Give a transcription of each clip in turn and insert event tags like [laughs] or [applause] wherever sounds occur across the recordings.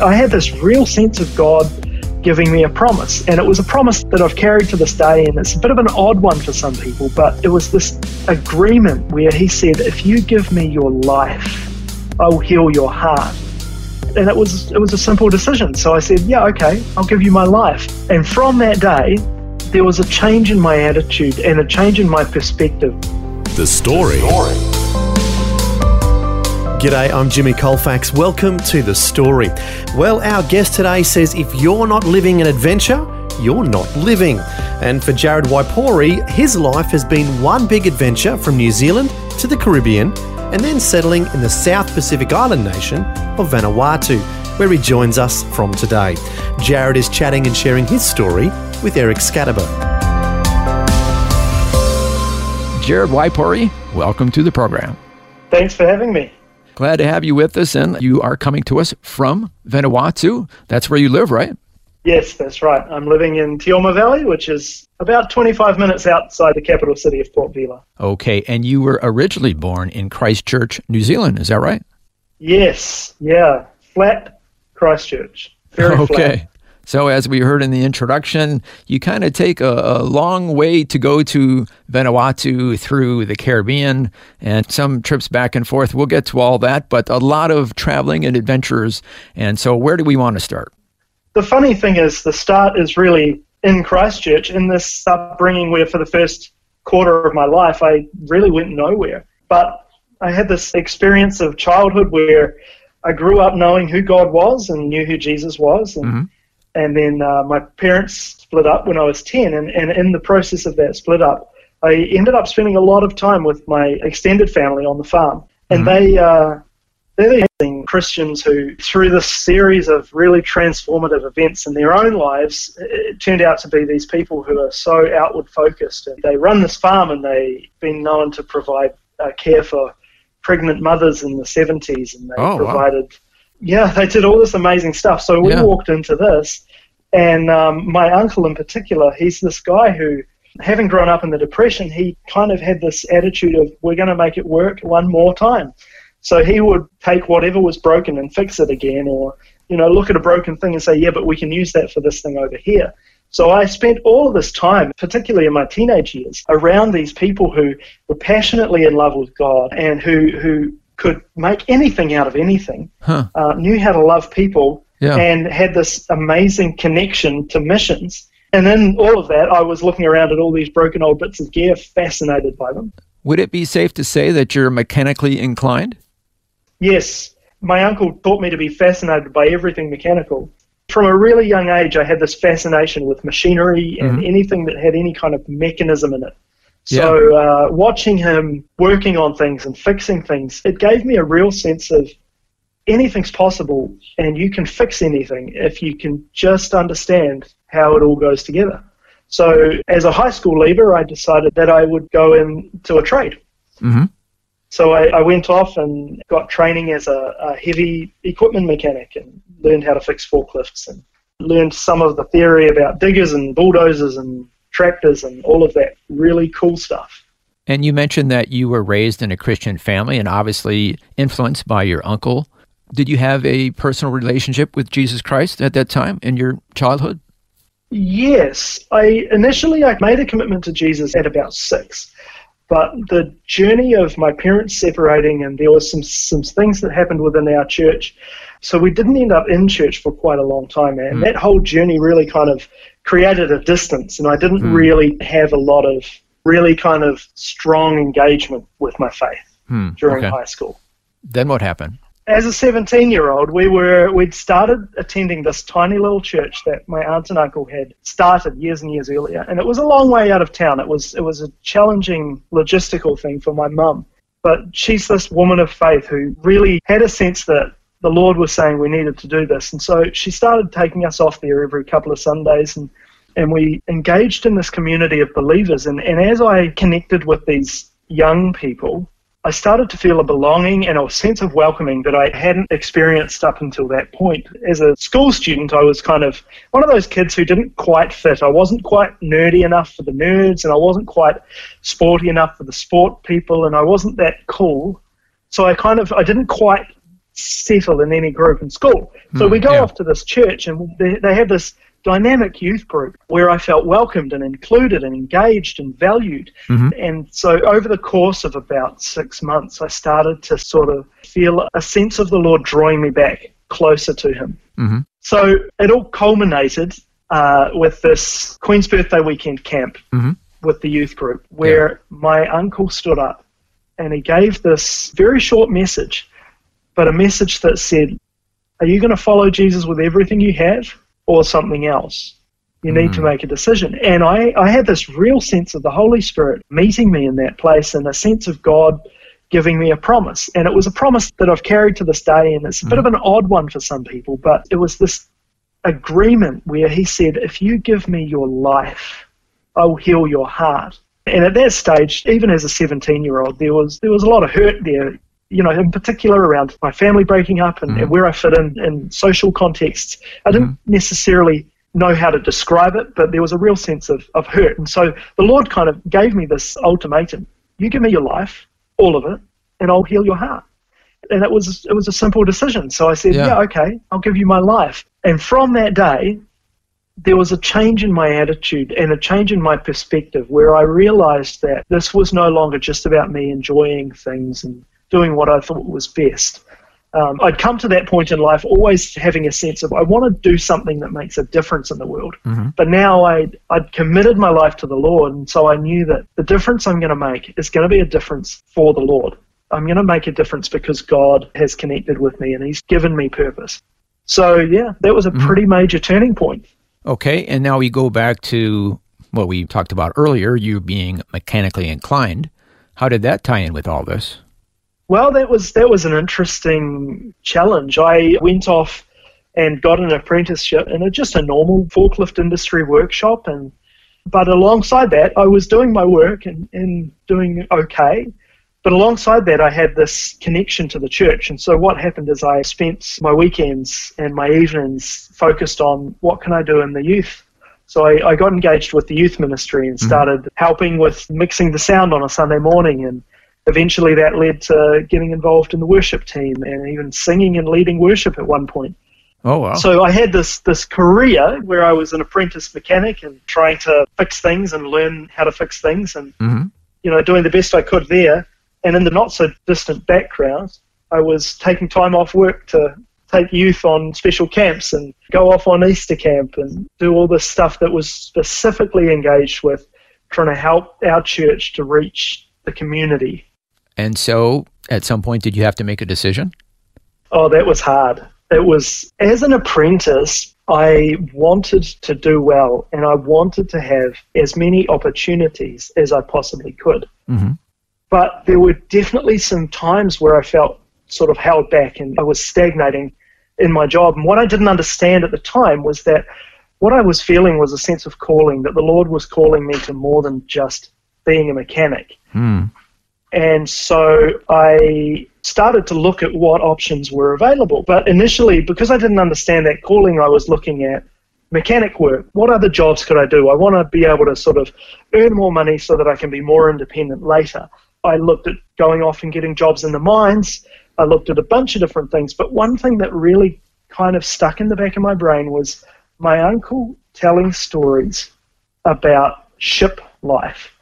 I had this real sense of God giving me a promise. And it was a promise that I've carried to this day. And it's a bit of an odd one for some people, but it was this agreement where He said, If you give me your life, I will heal your heart. And it was it was a simple decision. So I said, Yeah, okay, I'll give you my life. And from that day, there was a change in my attitude and a change in my perspective. The story. The story. G'day, I'm Jimmy Colfax. Welcome to The Story. Well, our guest today says if you're not living an adventure, you're not living. And for Jared Waipouri, his life has been one big adventure from New Zealand to the Caribbean and then settling in the South Pacific island nation of Vanuatu, where he joins us from today. Jared is chatting and sharing his story with Eric Scatterbo. Jared Waipouri, welcome to the program. Thanks for having me. Glad to have you with us, and you are coming to us from Vanuatu. That's where you live, right? Yes, that's right. I'm living in Teouma Valley, which is about 25 minutes outside the capital city of Port Vila. Okay, and you were originally born in Christchurch, New Zealand, is that right? Yes, yeah. Flat Christchurch. Very [laughs] okay. Flat. So, as we heard in the introduction, you kind of take a, a, long way to go to Vanuatu through the Caribbean and some trips back and forth. We'll get to all that, but a lot of traveling and adventures. And so, where do we want to start? The funny thing is, the start is really in Christchurch. In this upbringing, where for the first quarter of my life, I really went nowhere. But I had this experience of childhood where I grew up knowing who God was and knew who Jesus was. And mm-hmm and then uh, my parents split up when I was 10, and, and in the process of that split up, I ended up spending a lot of time with my extended family on the farm, and mm-hmm. they uh, they're the Christians who, through this series of really transformative events in their own lives, it turned out to be these people who are so outward focused. And they run this farm, and they've been known to provide uh, care for pregnant mothers in the 70s, and they oh, provided. Wow yeah, they did all this amazing stuff. So we yeah. walked into this, and um, my uncle in particular, he's this guy who, having grown up in the Depression, he kind of had this attitude of, we're going to make it work one more time. So he would take whatever was broken and fix it again, or, you know, look at a broken thing and say, yeah, but we can use that for this thing over here. So I spent all of this time, particularly in my teenage years, around these people who were passionately in love with God and who, who could make anything out of anything, huh. uh, knew how to love people, yeah. and had this amazing connection to missions. And in all of that, I was looking around at all these broken old bits of gear, fascinated by them. Would it be safe to say that you're mechanically inclined? Yes. My uncle taught me to be fascinated by everything mechanical. From a really young age, I had this fascination with machinery and mm-hmm. anything that had any kind of mechanism in it. So uh, watching him working on things and fixing things, it gave me a real sense of anything's possible and you can fix anything if you can just understand how it all goes together. So as a high school leaver, I decided that I would go into a trade. Mm-hmm. So I, I, went off and got training as a, a heavy equipment mechanic and learned how to fix forklifts and learned some of the theory about diggers and bulldozers and tractors and all of that really cool stuff. And you mentioned that you were raised in a Christian family and obviously influenced by your uncle. Did you have a personal relationship with Jesus Christ at that time in your childhood? Yes. I initially I made a commitment to Jesus at about 6. But the journey of my parents separating and there was some some things that happened within our church so we didn't end up in church for quite a long time, and mm. that whole journey really kind of created a distance, and I didn't mm. really have a lot of really kind of strong engagement with my faith mm. during okay. high school. Then what happened? As a 17 year old, we were we'd started attending this tiny little church that my aunt and uncle had started years and years earlier, and it was a long way out of town. It was it was a challenging logistical thing for my mum, but she's this woman of faith who really had a sense that the Lord was saying we needed to do this. And so she started taking us off there every couple of Sundays and, and we engaged in this community of believers. And, and as I connected with these young people, I started to feel a belonging and a sense of welcoming that I hadn't experienced up until that point. As a school student, I was kind of one of those kids who didn't quite fit. I wasn't quite nerdy enough for the nerds, and I wasn't quite sporty enough for the sport people, and I wasn't that cool. So I kind of I didn't quite settle in any group in school. So Hmm, we go yeah. off to this church, and they, they have this dynamic youth group where I felt welcomed and included and engaged and valued. And so over the course of about six months, I started to sort of feel a sense of the Lord drawing me back closer to Him. Mhm. So it all culminated uh, with this Queen's Birthday weekend camp Mhm. with the youth group, where my uncle stood up and he gave this very short message, but a message that said, Are you going to follow Jesus with everything you have or something else? You need to mm. make a decision. And I, I had this real sense of the Holy Spirit meeting me in that place and a sense of God giving me a promise. And it was a promise that I've carried to this day, and it's a bit of mm. an odd one for some people, but it was this agreement where He said, If you give me your life, I will heal your heart. And at that stage, even as a 17 year old, there was there was a lot of hurt there. You know, in particular around my family breaking up and, and mm. where I fit in in social contexts. I didn't mm-hmm. necessarily know how to describe it, but there was a real sense of, of hurt. And so the Lord kind of gave me this ultimatum: you give me your life, all of it, and I'll heal your heart. And it was it was a simple decision. So I said, Yeah. yeah okay, I'll give you my life. And from that day, there was a change in my attitude and a change in my perspective where I realized that this was no longer just about me enjoying things and doing what I thought was best. Um, I'd come to that point in life always having a sense of I want to do something that makes a difference in the world. But now I'd, I'd committed my life to the Lord, and so I knew that the difference I'm going to make is going to be a difference for the Lord. I'm going to make a difference because God has connected with me and He's given me purpose. So, yeah, that was a pretty major turning point. Okay, and now we go back to what we talked about earlier, you being mechanically inclined. How did that tie in with all this? Well, that was that was an interesting challenge. I went off and got an apprenticeship in a, just a normal forklift industry workshop, and but alongside that, I was doing my work and, and doing okay. But alongside that, I had this connection to the church, and so what happened is I spent my weekends and my evenings focused on what can I do in the youth. So I, I got engaged with the youth ministry and mm-hmm. started helping with mixing the sound on a Sunday morning and eventually that led to getting involved in the worship team and even singing and leading worship at one point. Oh, wow. So I had this this career where I was an apprentice mechanic and trying to fix things and learn how to fix things and Mhm. you know doing the best I could there. And in the not so distant background, I was taking time off work to take youth on special camps and go off on Easter camp and do all this stuff that was specifically engaged with trying to help our church to reach the community. And so at some point, did you have to make a decision? Oh, that was hard. It was, as an apprentice, I wanted to do well and I wanted to have as many opportunities as I possibly could. Mhm. But there were definitely some times where I felt sort of held back and I was stagnating in my job. And what I didn't understand at the time was that what I was feeling was a sense of calling, that the Lord was calling me to more than just being a mechanic. Hmm. And so I started to look at what options were available. But initially, because I didn't understand that calling, I was looking at mechanic work. What other jobs could I do? I want to be able to sort of earn more money so that I can be more independent later. I looked at going off and getting jobs in the mines. I looked at a bunch of different things. But one thing that really kind of stuck in the back of my brain was my uncle telling stories about ship life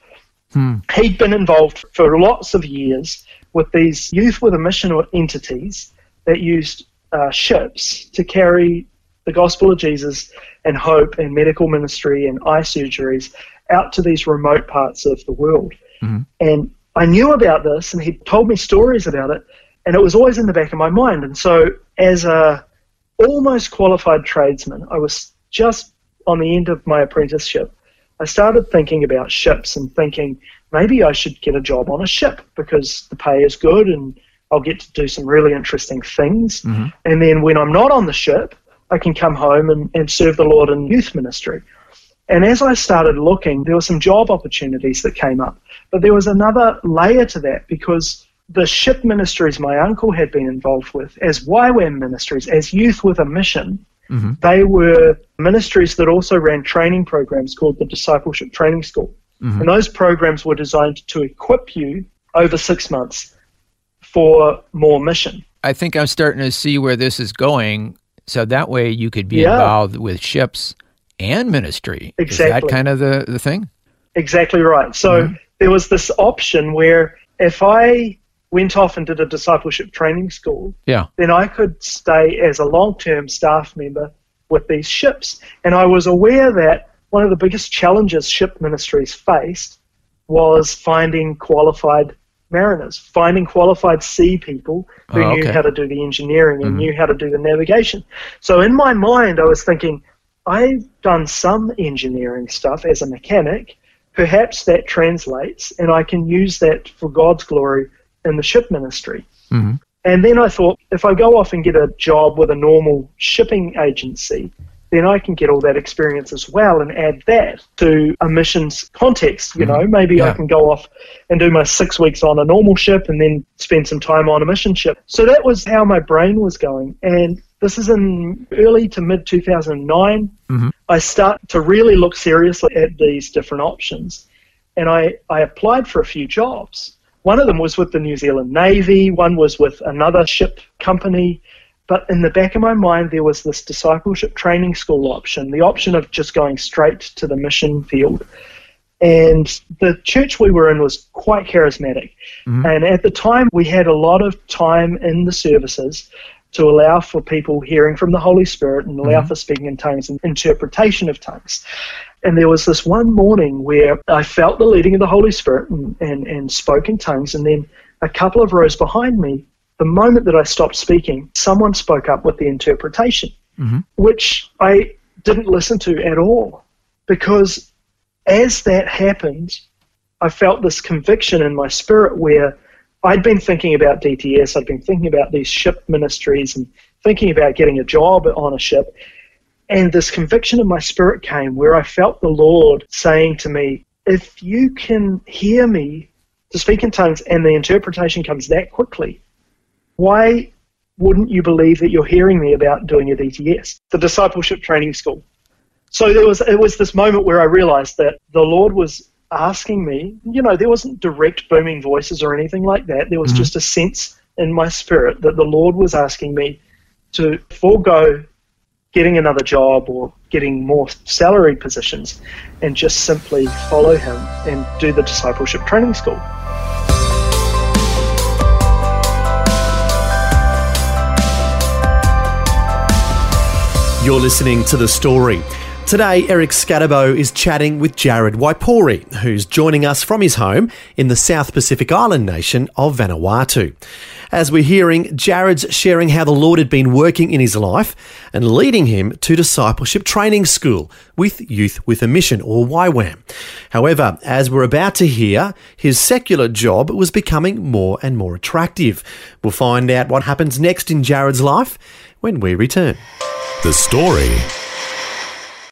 he'd been involved for lots of years with these youth with a mission or entities that used uh, ships to carry the gospel of Jesus and hope and medical ministry and eye surgeries out to these remote parts of the world. And I knew about this, and he told me stories about it, and it was always in the back of my mind. And so, as a almost qualified tradesman, I was just on the end of my apprenticeship. I started thinking about ships and thinking maybe I should get a job on a ship because the pay is good and I'll get to do some really interesting things. Mm-hmm. And then when I'm not on the ship, I can come home and, and serve the Lord in youth ministry. And as I started looking, there were some job opportunities that came up. But there was another layer to that because the ship ministries my uncle had been involved with, as YWAM ministries, as youth with a mission, mm-hmm. they were ministries that also ran training programs called the Discipleship Training School. Mm-hmm. And those programs were designed to equip you over six months for more mission. I think I'm starting to see where this is going. So that way you could be Yeah. involved with ships and ministry. Is that kind of the, the thing? Exactly right. So mm-hmm. there was this option where if I went off and did a discipleship training school, Yeah. then I could stay as a long term staff member with these ships. And I was aware that one of the biggest challenges ship ministries faced was finding qualified mariners, finding qualified sea people who Oh, knew how to do the engineering and knew how to do the navigation. So in my mind, I was thinking, I've done some engineering stuff as a mechanic. Perhaps that translates, and I can use that for God's glory in the ship ministry. Mhm. And then I thought, if I go off and get a job with a normal shipping agency, then I can get all that experience as well and add that to a missions context. You know, mm-hmm. maybe I can go off and do my six weeks on a normal ship and then spend some time on a mission ship. So that was how my brain was going. And this is in early to mid 2009. Mm-hmm. I start to really look seriously at these different options. And I, I applied for a few jobs. One of them was with the New Zealand Navy, one was with another ship company. But in the back of my mind, there was this discipleship training school option, the option of just going straight to the mission field. And the church we were in was quite charismatic. Mm-hmm. And at the time, we had a lot of time in the services to allow for people hearing from the Holy Spirit and allow mhm. for speaking in tongues and interpretation of tongues. And there was this one morning where I felt the leading of the Holy Spirit and, and, and spoke in tongues. And then a couple of rows behind me, the moment that I stopped speaking, someone spoke up with the interpretation, mm-hmm. which I didn't listen to at all. Because as that happened, I felt this conviction in my spirit where I'd been thinking about DTS, I'd been thinking about these ship ministries and thinking about getting a job on a ship. And this conviction in my spirit came where I felt the Lord saying to me, If you can hear me to speak in tongues and the interpretation comes that quickly, why wouldn't you believe that you're hearing me about doing a DTS, the discipleship training school? So there was it was this moment where I realized that the Lord was asking me, you know, there wasn't direct booming voices or anything like that. There was mm-hmm. just a sense in my spirit that the Lord was asking me to forego getting another job or getting more salary positions and just simply follow him and do the discipleship training school. You're listening to The Story. Today, Eric Scatterbo is chatting with Jared Waipouri, who's joining us from his home in the South Pacific island nation of Vanuatu. As we're hearing, Jared's sharing how the Lord had been working in his life and leading him to discipleship training school with Youth with a Mission, or YWAM. However, as we're about to hear, his secular job was becoming more and more attractive. We'll find out what happens next in Jared's life when we return. The story.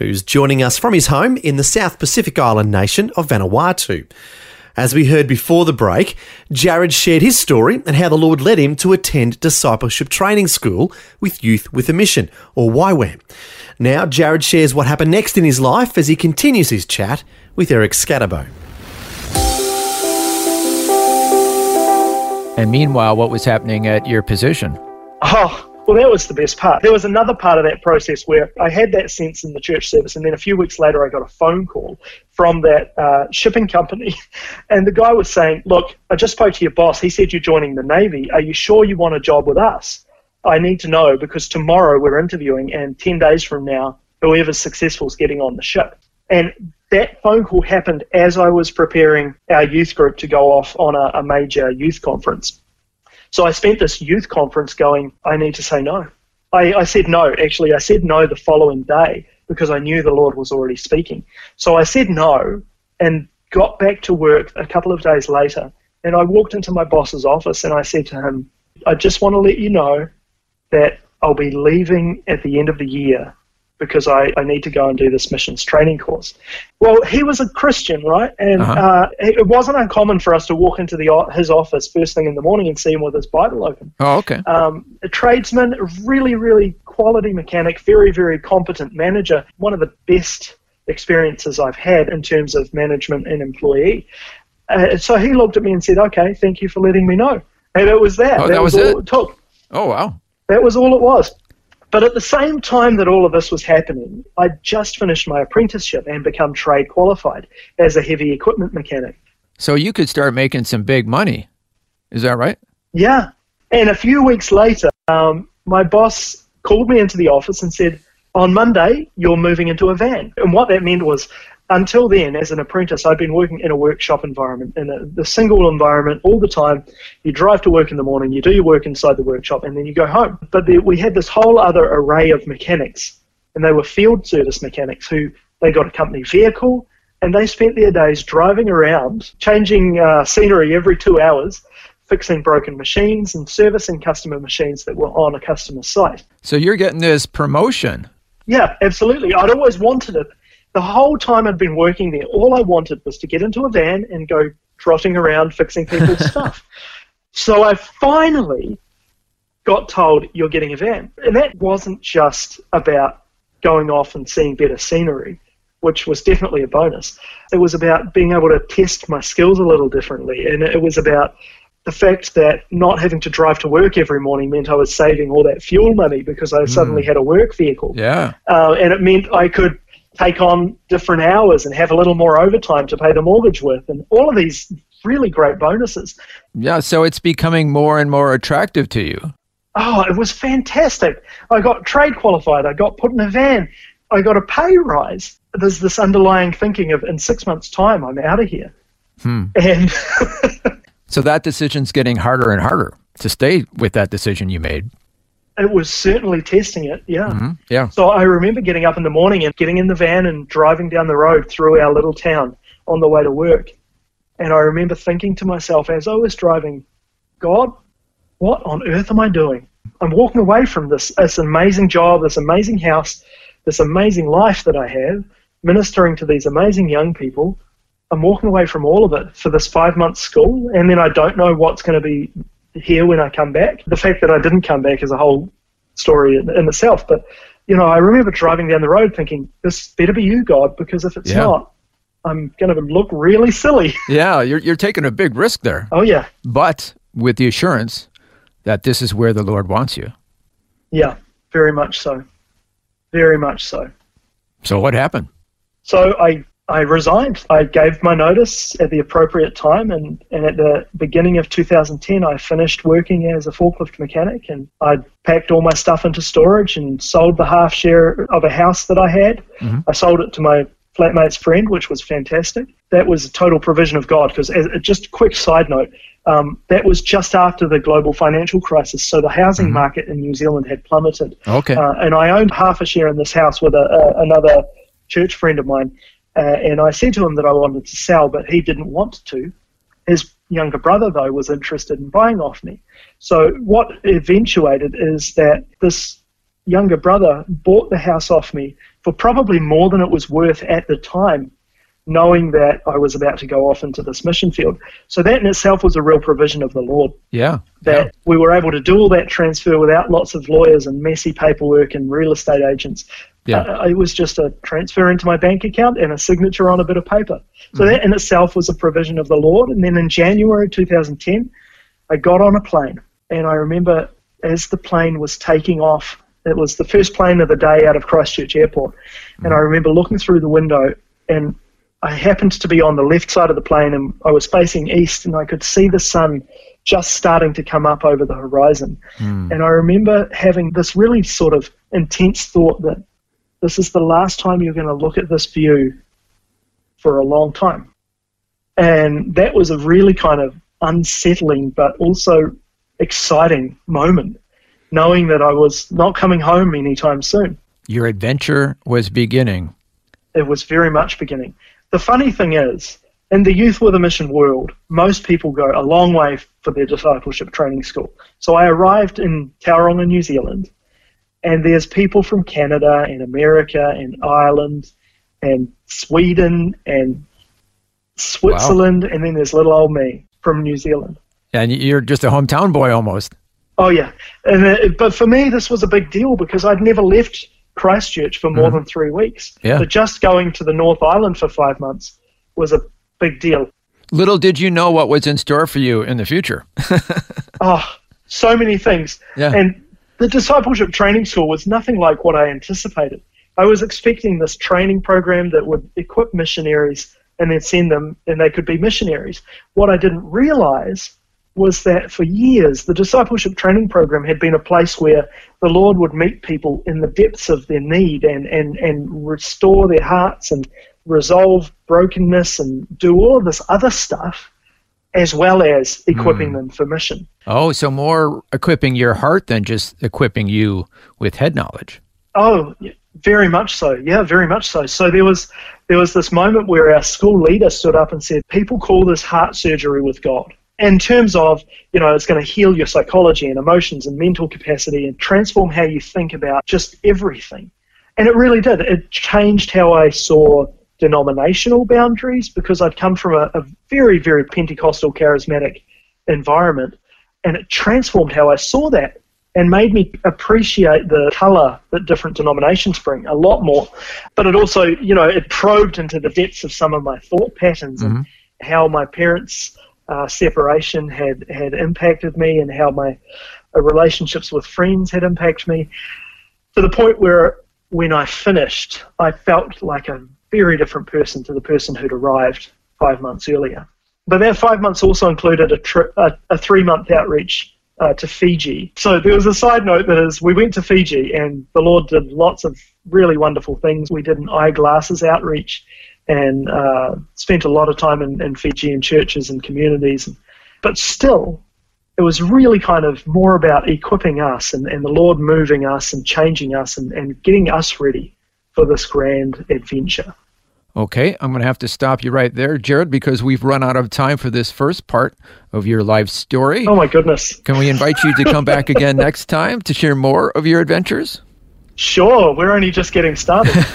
who's joining us from his home in the South Pacific island nation of Vanuatu. As we heard before the break, Jared shared his story and how the Lord led him to attend discipleship training school with Youth with a Mission, or YWAM. Now, Jared shares what happened next in his life as he continues his chat with Eric Scatterbo. And meanwhile, what was happening at your position? Oh, well, that was the best part. There was another part of that process where I had that sense in the church service, and then a few weeks later, I got a phone call from that uh, shipping company. [laughs] And the guy was saying, Look, I just spoke to your boss. He said you're joining the Navy. Are you sure you want a job with us? I need to know because tomorrow we're interviewing, and 10 days from now, whoever's successful is getting on the ship. And that phone call happened as I was preparing our youth group to go off on a, a major youth conference. So I spent this youth conference going, I need to say no. I, I said no. Actually, I said no the following day because I knew the Lord was already speaking. So I said no and got back to work a couple of days later. And I walked into my boss's office and I said to him, I just want to let you know that I'll be leaving at the end of the year because I, I need to go and do this missions training course. Well, he was a Christian, right? And Uh-huh. uh, it wasn't uncommon for us to walk into the his office first thing in the morning and see him with his Bible open. Oh, okay. Um, a tradesman, really, really quality mechanic, very, very competent manager. One of the best experiences I've had in terms of management and employee. Uh, so he looked at me and said, "Okay, thank you for letting me know." And it was that. Oh, that was all it? it took. Oh, wow. That was all it was. But at the same time that all of this was happening, I'd just finished my apprenticeship and become trade qualified as a heavy equipment mechanic. So you could start making some big money. Is that right? Yeah. And a few weeks later, um, my boss called me into the office and said, On Monday, you're moving into a van. And what that meant was, until then, as an apprentice, I'd been working in a workshop environment, in a, the single environment all the time. You drive to work in the morning, you do your work inside the workshop, and then you go home. But there, we had this whole other array of mechanics, and they were field service mechanics who they got a company vehicle, and they spent their days driving around, changing uh, scenery every two hours, fixing broken machines and servicing customer machines that were on a customer site. So you're getting this promotion. Yeah, absolutely. I'd always wanted it. The whole time I'd been working there, all I wanted was to get into a van and go trotting around fixing people's [laughs] stuff. So I finally got told you're getting a van. And that wasn't just about going off and seeing better scenery, which was definitely a bonus. It was about being able to test my skills a little differently. And it was about the fact that not having to drive to work every morning meant I was saving all that fuel money because I suddenly had a work vehicle. Yeah. Uh, and it meant I could take on different hours and have a little more overtime to pay the mortgage with, and all of these really great bonuses. Yeah. So it's becoming more and more attractive to you. Oh, it was fantastic. I got trade qualified, I got put in a van, I got a pay rise. There's this underlying thinking of in six months' time, I'm out of here. Hmm. And [laughs] [laughs] So that decision's getting harder and harder to stay with that decision you made. It was certainly testing it, yeah. Hmm? Yeah. So I remember getting up in the morning and getting in the van and driving down the road through our little town on the way to work. And I remember thinking to myself as I was driving, God, what on earth am I doing? I'm walking away from this, this amazing job, this amazing house, this amazing life that I have, ministering to these amazing young people. I'm walking away from all of it for this five month school, and then I don't know what's going to be here when I come back. The fact that I didn't come back is a whole story in, in itself. But you know, I remember driving down the road thinking, "This better be you, God, because if it's Yeah. not, I'm going to look really silly." [laughs] Yeah. You're, you're taking a big risk there, oh yeah, but with the assurance that this is where the Lord wants you. yeah, very much so, very much so. So what happened? So I I resigned. I gave my notice at the appropriate time, and, and at the beginning of 2010, I finished working as a forklift mechanic, and I packed all my stuff into storage and sold the half share of a house that I had. I sold it to my flatmate's friend, which was fantastic. That was a total provision of God, because just a quick side note, um, that was just after the global financial crisis, so the housing market in New Zealand had plummeted. Okay. Uh, and I owned half a share in this house with a, a, another church friend of mine. Uh, and I said to him that I wanted to sell, but he didn't want to. His younger brother, though, was interested in buying off me. So what eventuated is that this younger brother bought the house off me for probably more than it was worth at the time, knowing that I was about to go off into this mission field. So that in itself was a real provision of the Lord yeah. that we were able to do all that transfer without lots of lawyers and messy paperwork and real estate agents. Yeah. Uh, it was just a transfer into my bank account and a signature on a bit of paper. So that in itself was a provision of the Lord. And then in January 2010, I got on a plane. And I remember as the plane was taking off, it was the first plane of the day out of Christchurch Airport. And I remember looking through the window and I happened to be on the left side of the plane and I was facing east and I could see the sun just starting to come up over the horizon. Mm. And I remember having this really sort of intense thought that this is the last time you're going to look at this view for a long time. And that was a really kind of unsettling but also exciting moment, knowing that I was not coming home anytime soon. Your adventure was beginning. It was very much beginning. The funny thing is, in the Youth with a Mission world, most people go a long way for their discipleship training school. So I arrived in Tauranga, New Zealand, and there's people from Canada and America and Ireland and Sweden and Switzerland, wow. and then there's little old me from New Zealand. And you're just a hometown boy almost. Oh yeah, and uh, but for me this was a big deal because I'd never left Christchurch for more mm-hmm. than three weeks. Yeah. So just going to the North Island for five months was a big deal. Little did you know what was in store for you in the future. oh, [laughs] so many things. Yeah. And the discipleship training school was nothing like what I anticipated. I was expecting this training program that would equip missionaries and then send them and they could be missionaries. What I didn't realize was that for years the discipleship training program had been a place where the Lord would meet people in the depths of their need and, and, and restore their hearts and resolve brokenness and do all of this other stuff as well as equipping mm. them for mission. Oh, so more equipping your heart than just equipping you with head knowledge. Oh, very much so. Yeah, very much so. So there was there was this moment where our school leader stood up and said, "People call this heart surgery with God." In terms of, you know, it's going to heal your psychology and emotions and mental capacity and transform how you think about just everything. And it really did. It changed how I saw denominational boundaries because I'd come from a, a very, very Pentecostal charismatic environment and it transformed how I saw that and made me appreciate the color that different denominations bring a lot more. But it also, you know, it probed into the depths of some of my thought patterns mm-hmm. and how my parents' uh, separation had, had impacted me and how my uh, relationships with friends had impacted me to the point where when I finished, I felt like a very different person to the person who'd arrived five months earlier. But that five months also included a, tri- a, a three month outreach uh, to Fiji. So there was a side note that is, we went to Fiji and the Lord did lots of really wonderful things. We did an eyeglasses outreach and uh, spent a lot of time in, in Fijian churches and communities. But still, it was really kind of more about equipping us and, and the Lord moving us and changing us and, and getting us ready for this grand adventure. Okay, I'm going to have to stop you right there, Jared, because we've run out of time for this first part of your life story. Oh, my goodness. Can we invite you to come back again [laughs] next time to share more of your adventures? Sure, we're only just getting started. [laughs]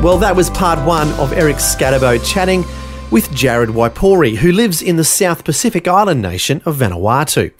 well, that was part one of Eric Scatterbo chatting with Jared Waipouri, who lives in the South Pacific island nation of Vanuatu.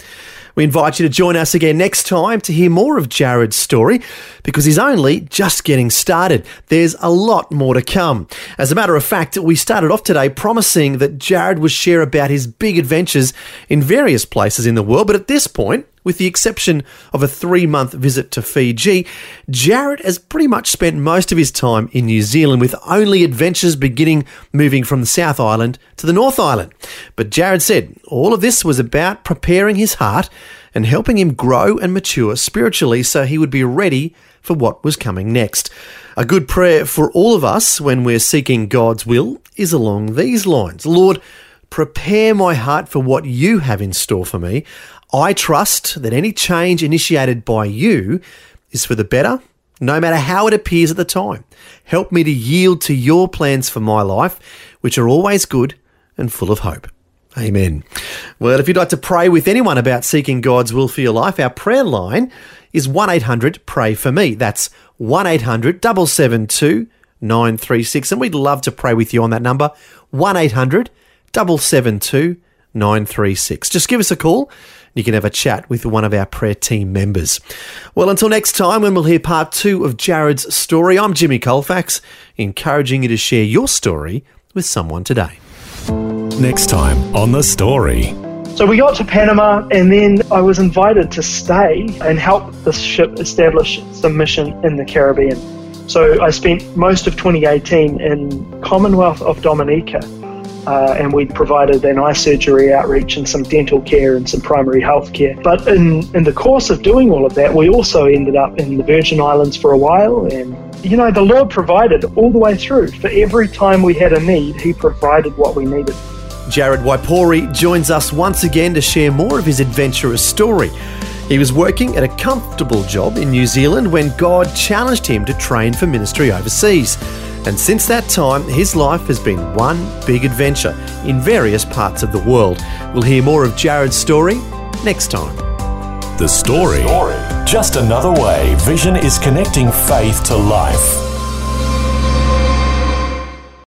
We invite you to join us again next time to hear more of Jared's story because he's only just getting started. There's a lot more to come. As a matter of fact, we started off today promising that Jared would share about his big adventures in various places in the world, but at this point, with the exception of a three month visit to Fiji, Jared has pretty much spent most of his time in New Zealand with only adventures beginning moving from the South Island to the North Island. But Jared said all of this was about preparing his heart and helping him grow and mature spiritually so he would be ready for what was coming next. A good prayer for all of us when we're seeking God's will is along these lines Lord, prepare my heart for what you have in store for me. I trust that any change initiated by you is for the better, no matter how it appears at the time. Help me to yield to your plans for my life, which are always good and full of hope. Amen. Well, if you'd like to pray with anyone about seeking God's will for your life, our prayer line is 1 800 Pray For Me. That's 1 800 772 936. And we'd love to pray with you on that number 1 800 772 936. Just give us a call you can have a chat with one of our prayer team members. Well, until next time, when we'll hear part two of Jared's story, I'm Jimmy Colfax, encouraging you to share your story with someone today. Next time on The Story. So we got to Panama, and then I was invited to stay and help the ship establish some mission in the Caribbean. So I spent most of 2018 in Commonwealth of Dominica uh, and we provided an eye surgery outreach and some dental care and some primary health care. But in, in the course of doing all of that, we also ended up in the Virgin Islands for a while. And, you know, the Lord provided all the way through. For every time we had a need, He provided what we needed. Jared Waipouri joins us once again to share more of his adventurous story. He was working at a comfortable job in New Zealand when God challenged him to train for ministry overseas. And since that time, his life has been one big adventure in various parts of the world. We'll hear more of Jared's story next time. The story. Just another way Vision is connecting faith to life.